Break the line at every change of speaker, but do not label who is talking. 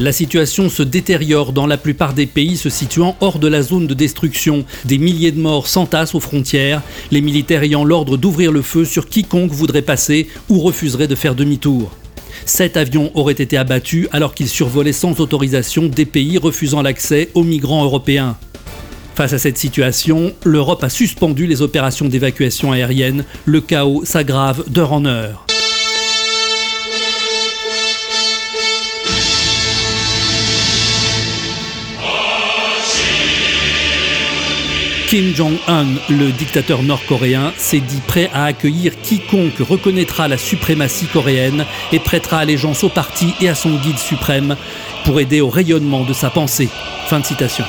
La situation se détériore dans la plupart des pays se situant hors de la zone de destruction. Des milliers de morts s'entassent aux frontières, les militaires ayant l'ordre d'ouvrir le feu sur quiconque voudrait passer ou refuserait de faire demi-tour. Sept avions auraient été abattus alors qu'ils survolaient sans autorisation des pays refusant l'accès aux migrants européens. Face à cette situation, l'Europe a suspendu les opérations d'évacuation aérienne. Le chaos s'aggrave d'heure en heure. Kim Jong-un, le dictateur nord-coréen, s'est dit prêt à accueillir quiconque reconnaîtra la suprématie coréenne et prêtera allégeance au parti et à son guide suprême pour aider au rayonnement de sa pensée. Fin de citation.